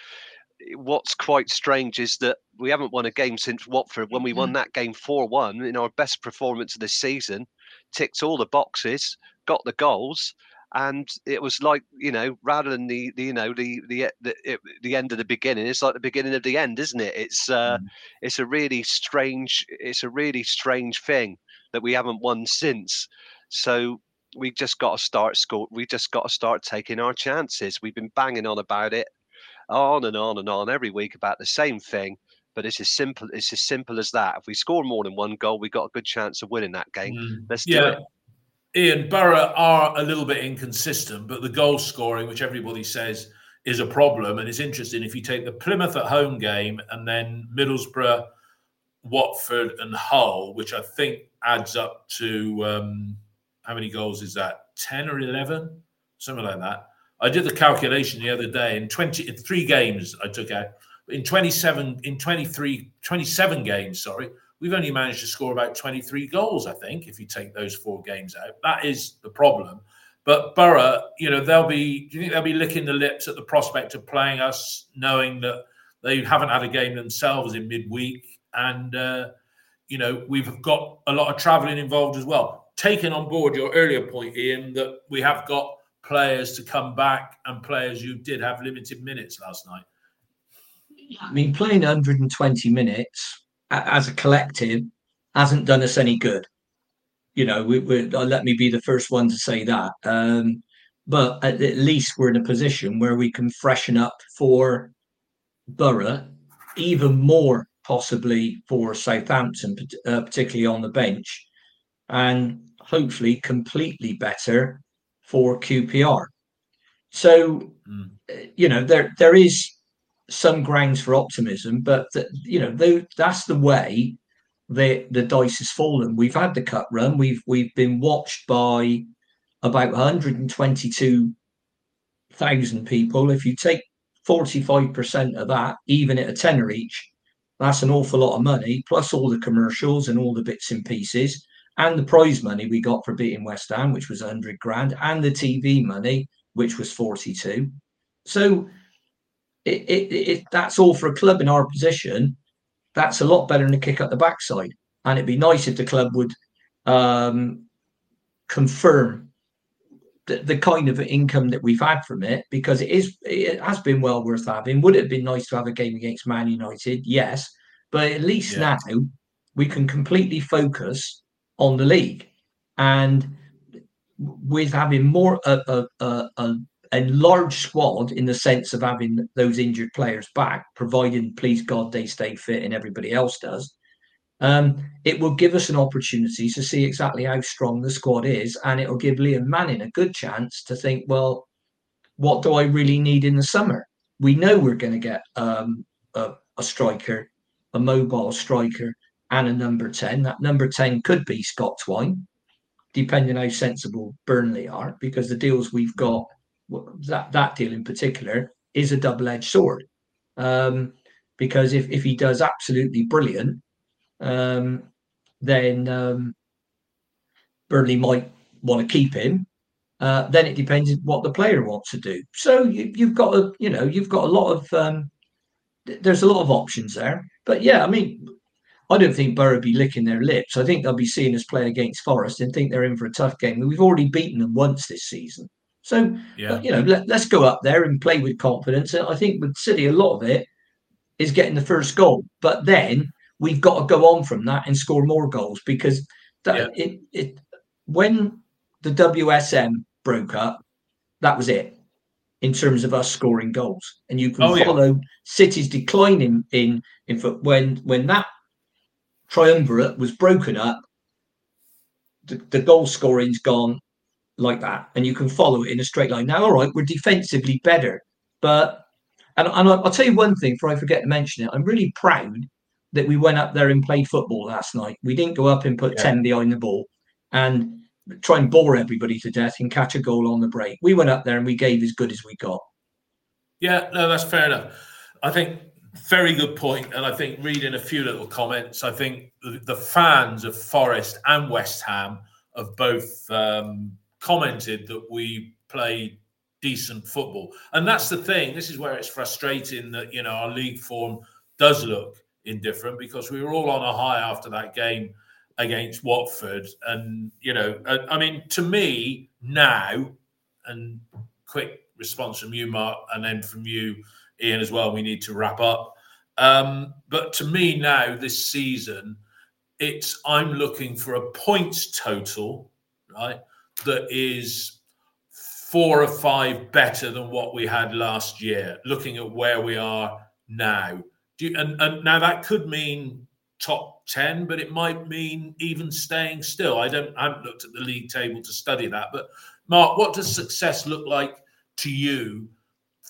what's quite strange is that we haven't won a game since Watford when we won mm-hmm. that game 4 1 in our best performance of the season, ticked all the boxes, got the goals. And it was like you know, rather than the, the you know the the the, it, the end of the beginning, it's like the beginning of the end, isn't it? It's uh, mm. it's a really strange, it's a really strange thing that we haven't won since. So we just got to start school. We just got to start taking our chances. We've been banging on about it, on and on and on every week about the same thing. But it's as simple. It's as simple as that. If we score more than one goal, we got a good chance of winning that game. Mm. Let's yeah. do it. Ian Borough are a little bit inconsistent, but the goal scoring, which everybody says is a problem, and it's interesting if you take the Plymouth at home game and then Middlesbrough, Watford, and Hull, which I think adds up to um, how many goals is that? 10 or 11? Something like that. I did the calculation the other day in 20 in three games I took out. In 27 in 23 27 games, sorry, we've only managed to score about 23 goals, I think, if you take those four games out. That is the problem. But Borough, you know, they'll be do you think they'll be licking the lips at the prospect of playing us, knowing that they haven't had a game themselves in midweek and uh, you know, we've got a lot of travelling involved as well taking on board your earlier point, Ian, that we have got players to come back and players who did have limited minutes last night. I mean, playing 120 minutes as a collective hasn't done us any good. You know, we, we, let me be the first one to say that. Um, but at, at, least we're in a position where we can freshen up for Borough, even more possibly for Southampton, uh, particularly on the bench and hopefully completely better for QPR. So, mm. you know, there there is some grounds for optimism, but the, you know, the, that's the way the the dice has fallen. We've had the cut run. We've we've been watched by about 122,000 people. If you take 45% of that, even at a tenner each, that's an awful lot of money, plus all the commercials and all the bits and pieces and the prize money we got for beating West Ham, which was 100 grand, and the TV money, which was 42. So it, it, it, that's all for a club in our position. That's a lot better than a kick up the backside. And it'd be nice if the club would um, confirm the, the kind of income that we've had from it because it is it has been well worth having. Would it have been nice to have a game against Man United? Yes, but at least yeah. now we can completely focus on the league. And with having more a, a, a, a, large squad in the sense of having those injured players back, providing please God they stay fit and everybody else does, um, it will give us an opportunity to see exactly how strong the squad is, and it will give Liam Manning a good chance to think, well, what do I really need in the summer? We know we're going to get um, a, a striker, a mobile striker and a number 10. That number 10 could be Scott Twine, depending how sensible Burnley are, because the deals we've got, that, that deal in particular, is a double edged sword. Um, because if, if he does absolutely brilliant, um, then um, Burnley might want to keep him. Uh, then it depends what the player wants to do. So you, have got a, you know, you've got a lot of, um, there's a lot of options there. But yeah, I mean, I don't think Borough be licking their lips. I think they'll be seeing us play against Forest and think they're in for a tough game. We've already beaten them once this season. So, yeah. you know, let, us go up there and play with confidence. And I think with City, a lot of it is getting the first goal. But then we've got to go on from that and score more goals because that, yeah. it, it when the WSM broke up, that was it in terms of us scoring goals. And you can oh, follow yeah. City's decline in in, in when when that triumvirate was broken up, the, the goal scoring's gone like that, and you can follow it in a straight line. Now, all right, we're defensively better, but and, and I'll tell you one thing before I forget to mention it. I'm really proud that we went up there and played football last night. We didn't go up and put yeah. 10 behind the ball and try and bore everybody to death and catch a goal on the break. We went up there and we gave as good as we got. Yeah, no, that's fair enough. I think very good point, and I think reading a few little comments, I think the, fans of Forest and West Ham have both um, commented that we play decent football, and that's the thing. This is where it's frustrating that you know our league form does look indifferent because we were all on a high after that game against Watford, and you know, I mean, to me now, and quick response from you, Mark, and then from you Ian, as well. We need to wrap up. Um, but to me now, this season, it's I'm looking for a points total, right, that is four or five better than what we had last year. Looking at where we are now, you, and, and now that could mean top 10 but it might mean even staying still i don't i haven't looked at the league table to study that but mark what does success look like to you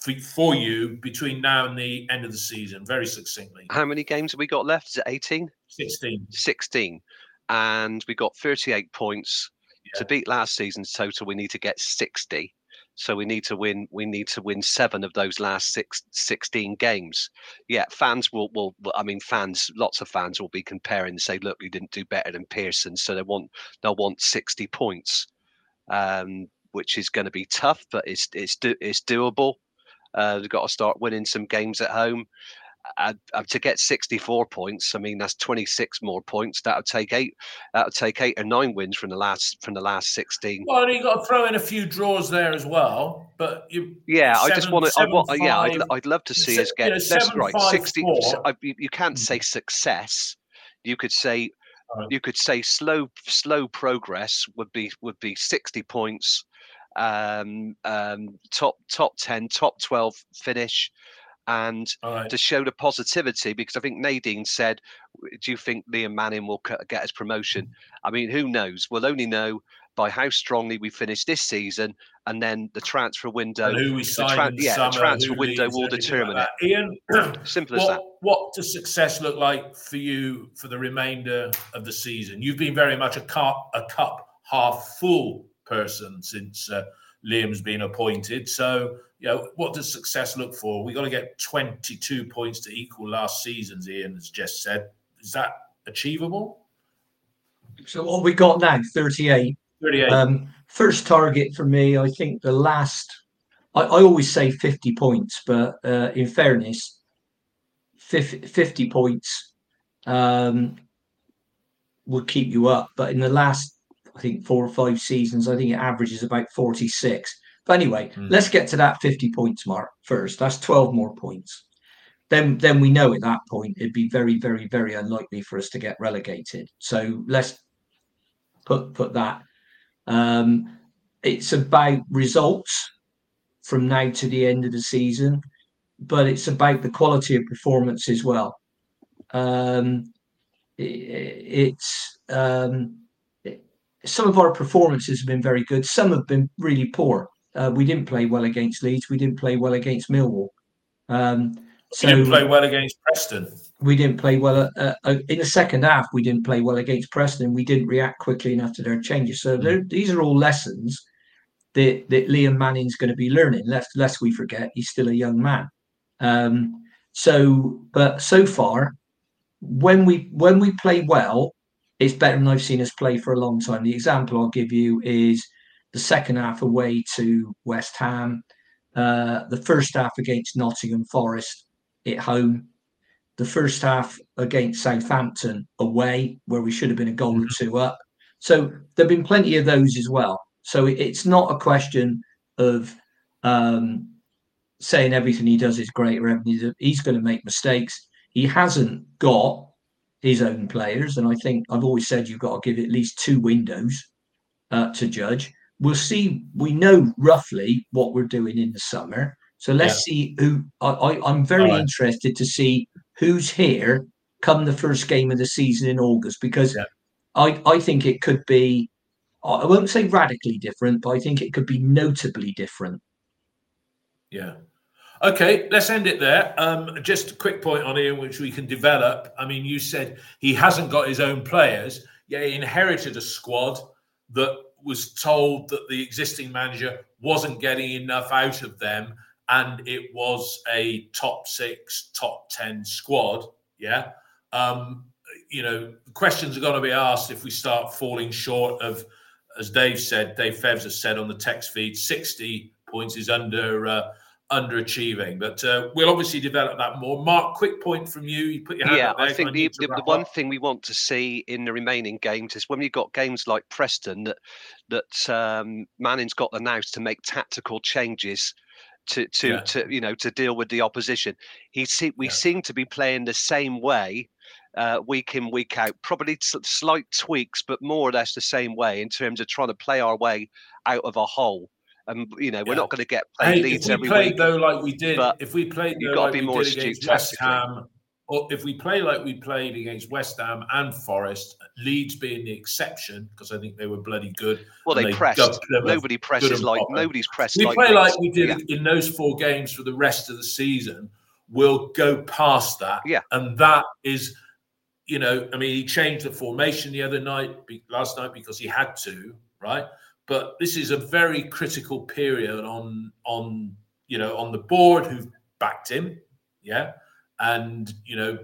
for, for you between now and the end of the season, very succinctly. How many games have we got left? Is it 18? 16. 16. And we got 38 points. Yeah. To beat last season's total, we need to get 60. So we need to win. We need to win seven of those last six, 16 games. Yeah, fans will. Will I mean, fans. Lots of fans will be comparing and say, "Look, we didn't do better than Pearson." So they want. They'll want 60 points, um, which is going to be tough, but it's it's do, it's doable. Uh, they've got to start winning some games at home. Uh, uh, to get 64 points, I mean that's 26 more points. That would take eight. That would take eight or nine wins from the last from the last 16. Well, you got to throw in a few draws there as well. But you, yeah, seven, I just want to. I want, yeah, I'd, I'd love to see us get. You know, that's right. 60. I, you, can't say success. You could say you could say slow slow progress would be would be 60 points um, um, top top ten, top twelve finish, and right. to show the positivity. Because I think Nadine said, "Do you think Liam Manning will get his promotion?" I mean, who knows? We'll only know by how strongly we finish this season, and then the transfer window. And who we sign tra- yeah, summer, the transfer window will determine like it. Ian, [clears throat] simple what, as that. What does success look like for you for the remainder of the season? You've been very much a cup, a cup half full person since uh, Liam's been appointed. So, you know, what does success look for? We've got to get 22 points to equal last season's. Ian has just said, is that achievable? So what we got now, 38. 38. Um, first target for me, I think the last. I, I always say 50 points, but uh, in fairness, 50, 50 points um, would keep you up. But in the last I think four or five seasons. I think it averages about 46. But anyway, mm. let's get to that 50 points mark first. That's 12 more points. Then, then we know at that point it'd be very, very, very unlikely for us to get relegated. So let's put put that. Um, it's about results from now to the end of the season, but it's about the quality of performance as well. Um, it, it's um, some of our performances have been very good. Some have been really poor. Uh, we didn't play well against Leeds. We didn't play well against Millwall. Um, so we didn't play well against Preston. We didn't play well uh, uh, in the second half. We didn't play well against Preston. We didn't react quickly enough to their changes. So mm. these are all lessons that that Liam Manning's going to be learning. Lest lest we forget, he's still a young man. Um, so, but so far, when we when we play well, it's better than I've seen us play for a long time. The example I'll give you is the second half away to West Ham, uh, the first half against Nottingham Forest at home, the first half against Southampton away, where we should have been a goal or mm-hmm. two up. So there have been plenty of those as well. So it's not a question of um, saying everything he does is great or everything he's going to make mistakes. He hasn't got his own players, and I think I've always said you've got to give at least two windows uh, to judge. We'll see. We know roughly what we're doing in the summer, so let's yeah. see who. I, am very right. interested to see who's here come the first game of the season in August because yeah. I I think it could be. I won't say radically different, but I think it could be notably different. Yeah. Okay, let's end it there. Um, just a quick point on Ian, which we can develop. I mean, you said he hasn't got his own players, yet he inherited a squad that was told that the existing manager wasn't getting enough out of them, and it was a top six, top 10 squad. Yeah. Um, you know, questions are going to be asked if we start falling short of, as Dave said, Dave Fevs has said on the text feed, 60 points is under. Uh, underachieving. But uh, we'll obviously develop that more. Mark, quick point from you. You put your hand yeah, I think the, the, the one thing we want to see in the remaining games is when we've got games like Preston that that um, Manning's got the nous to make tactical changes. To, to, yeah. to you know to deal with the opposition, he see, we yeah. seem to be playing the same way uh, week in week out. Probably slight tweaks, but more or less the same way in terms of trying to play our way out of a hole and you know we're yeah. not going to get played hey, Leeds every played, week. Though, like we did, if we played, you've got to be more astute West Ham, or if we play like we played against West Ham and Forest, Leeds being the exception because I think they were bloody good. Well, they, they pressed. Nobody presses like nobody's pressed. We like play like we did yeah. in those four games for the rest of the season. We'll go past that, yeah, and that is. You know, I mean, he changed the formation the other night, last night, because he had to, right? But this is a very critical period on on you know on the board who've backed him, yeah, and you know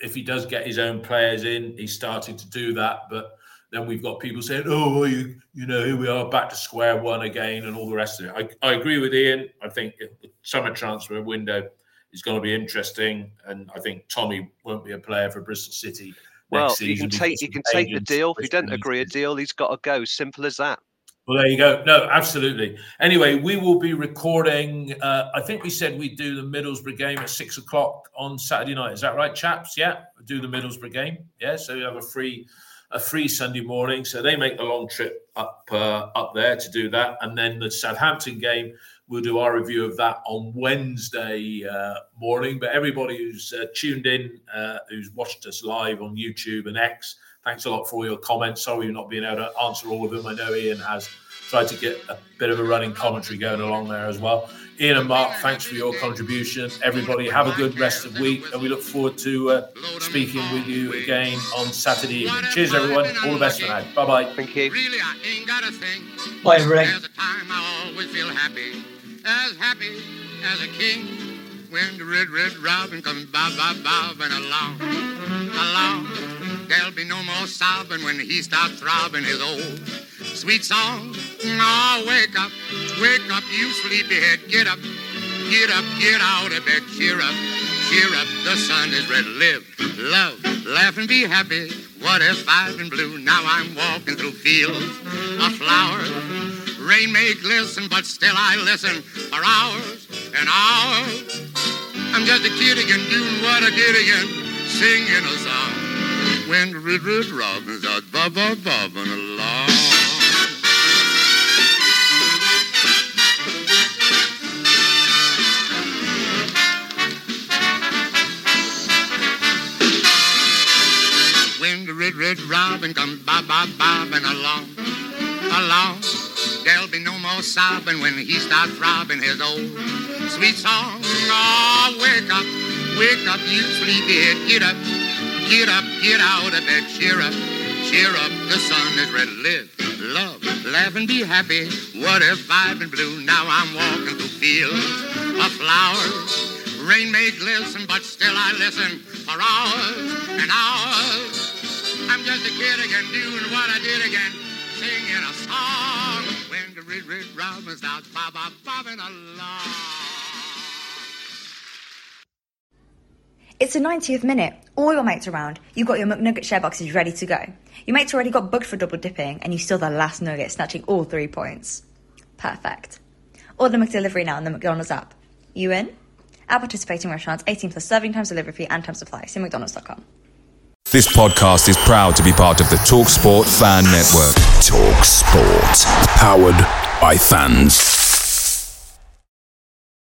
if he does get his own players in, he's starting to do that, but then we've got people saying, "Oh, well, you you know, here we are back to square one again," and all the rest of it. I, I agree with Ian. I think the summer transfer window is going to be interesting, and I think Tommy won't be a player for Bristol City. Well, you can take you can take the deal. If you don't agree a deal, he's got to go. Simple as that. Well, there you go. No, absolutely. Anyway, we will be recording. Uh, I think we said we'd do the Middlesbrough game at six o'clock on Saturday night. Is that right, chaps? Yeah, do the Middlesbrough game. Yeah, so we have a free, a free Sunday morning. So they make the long trip up uh, up there to do that, and then the Southampton game. We'll do our review of that on Wednesday uh, morning. But everybody who's uh, tuned in, uh, who's watched us live on YouTube and X Thanks a lot for all your comments. Sorry you're not being able to answer all of them. I know Ian has tried to get a bit of a running commentary going along there as well. Ian and Mark, thanks for your contribution. Everybody, have a good rest of the week, and we look forward to uh, speaking with you again on Saturday evening. Cheers, everyone. All the best for now. Bye bye. Thank you. Really, I ain't got a thing. Bye, everybody. There's a time I always feel happy, as happy as a king. When the red, red robin comes bob, bob, bobbing along, along. There'll be no more sobbing when he starts throbbing his old sweet song. Oh, wake up, wake up, you sleepyhead. Get up, get up, get out of bed. Cheer up, cheer up. The sun is red. Live, love, laugh, and be happy. What if I've been blue? Now I'm walking through fields of flowers. Rain may glisten, but still I listen for hours and hours. I'm just a kid again, doing what I did again, singing a song when the Red Red Robin's out bob bob bobbing along. When the Red Red Robin comes bob bob bobbing along, along. There'll be no more sobbing when he starts throbbing his old sweet song. Oh, wake up, wake up, you sleepyhead, get up. Get up, get out of bed, cheer up, cheer up. The sun is red. Live, love, laugh, and be happy. What if I've been blue? Now I'm walking through fields of flowers. Rain may glisten, but still I listen for hours and hours. I'm just a kid again, doing what I did again, singing a song. When the red, red robin starts bob, bob, bobbing along. It's the 90th minute. All your mates around. You've got your McNugget share boxes ready to go. Your mates already got booked for double dipping, and you steal the last nugget, snatching all three points. Perfect. Order the McDelivery now on the McDonald's app. You in? At participating restaurants, 18 plus serving times, delivery fee, and time supply. See McDonald's.com. This podcast is proud to be part of the TalkSport Fan Network. Talk Sport. Powered by fans.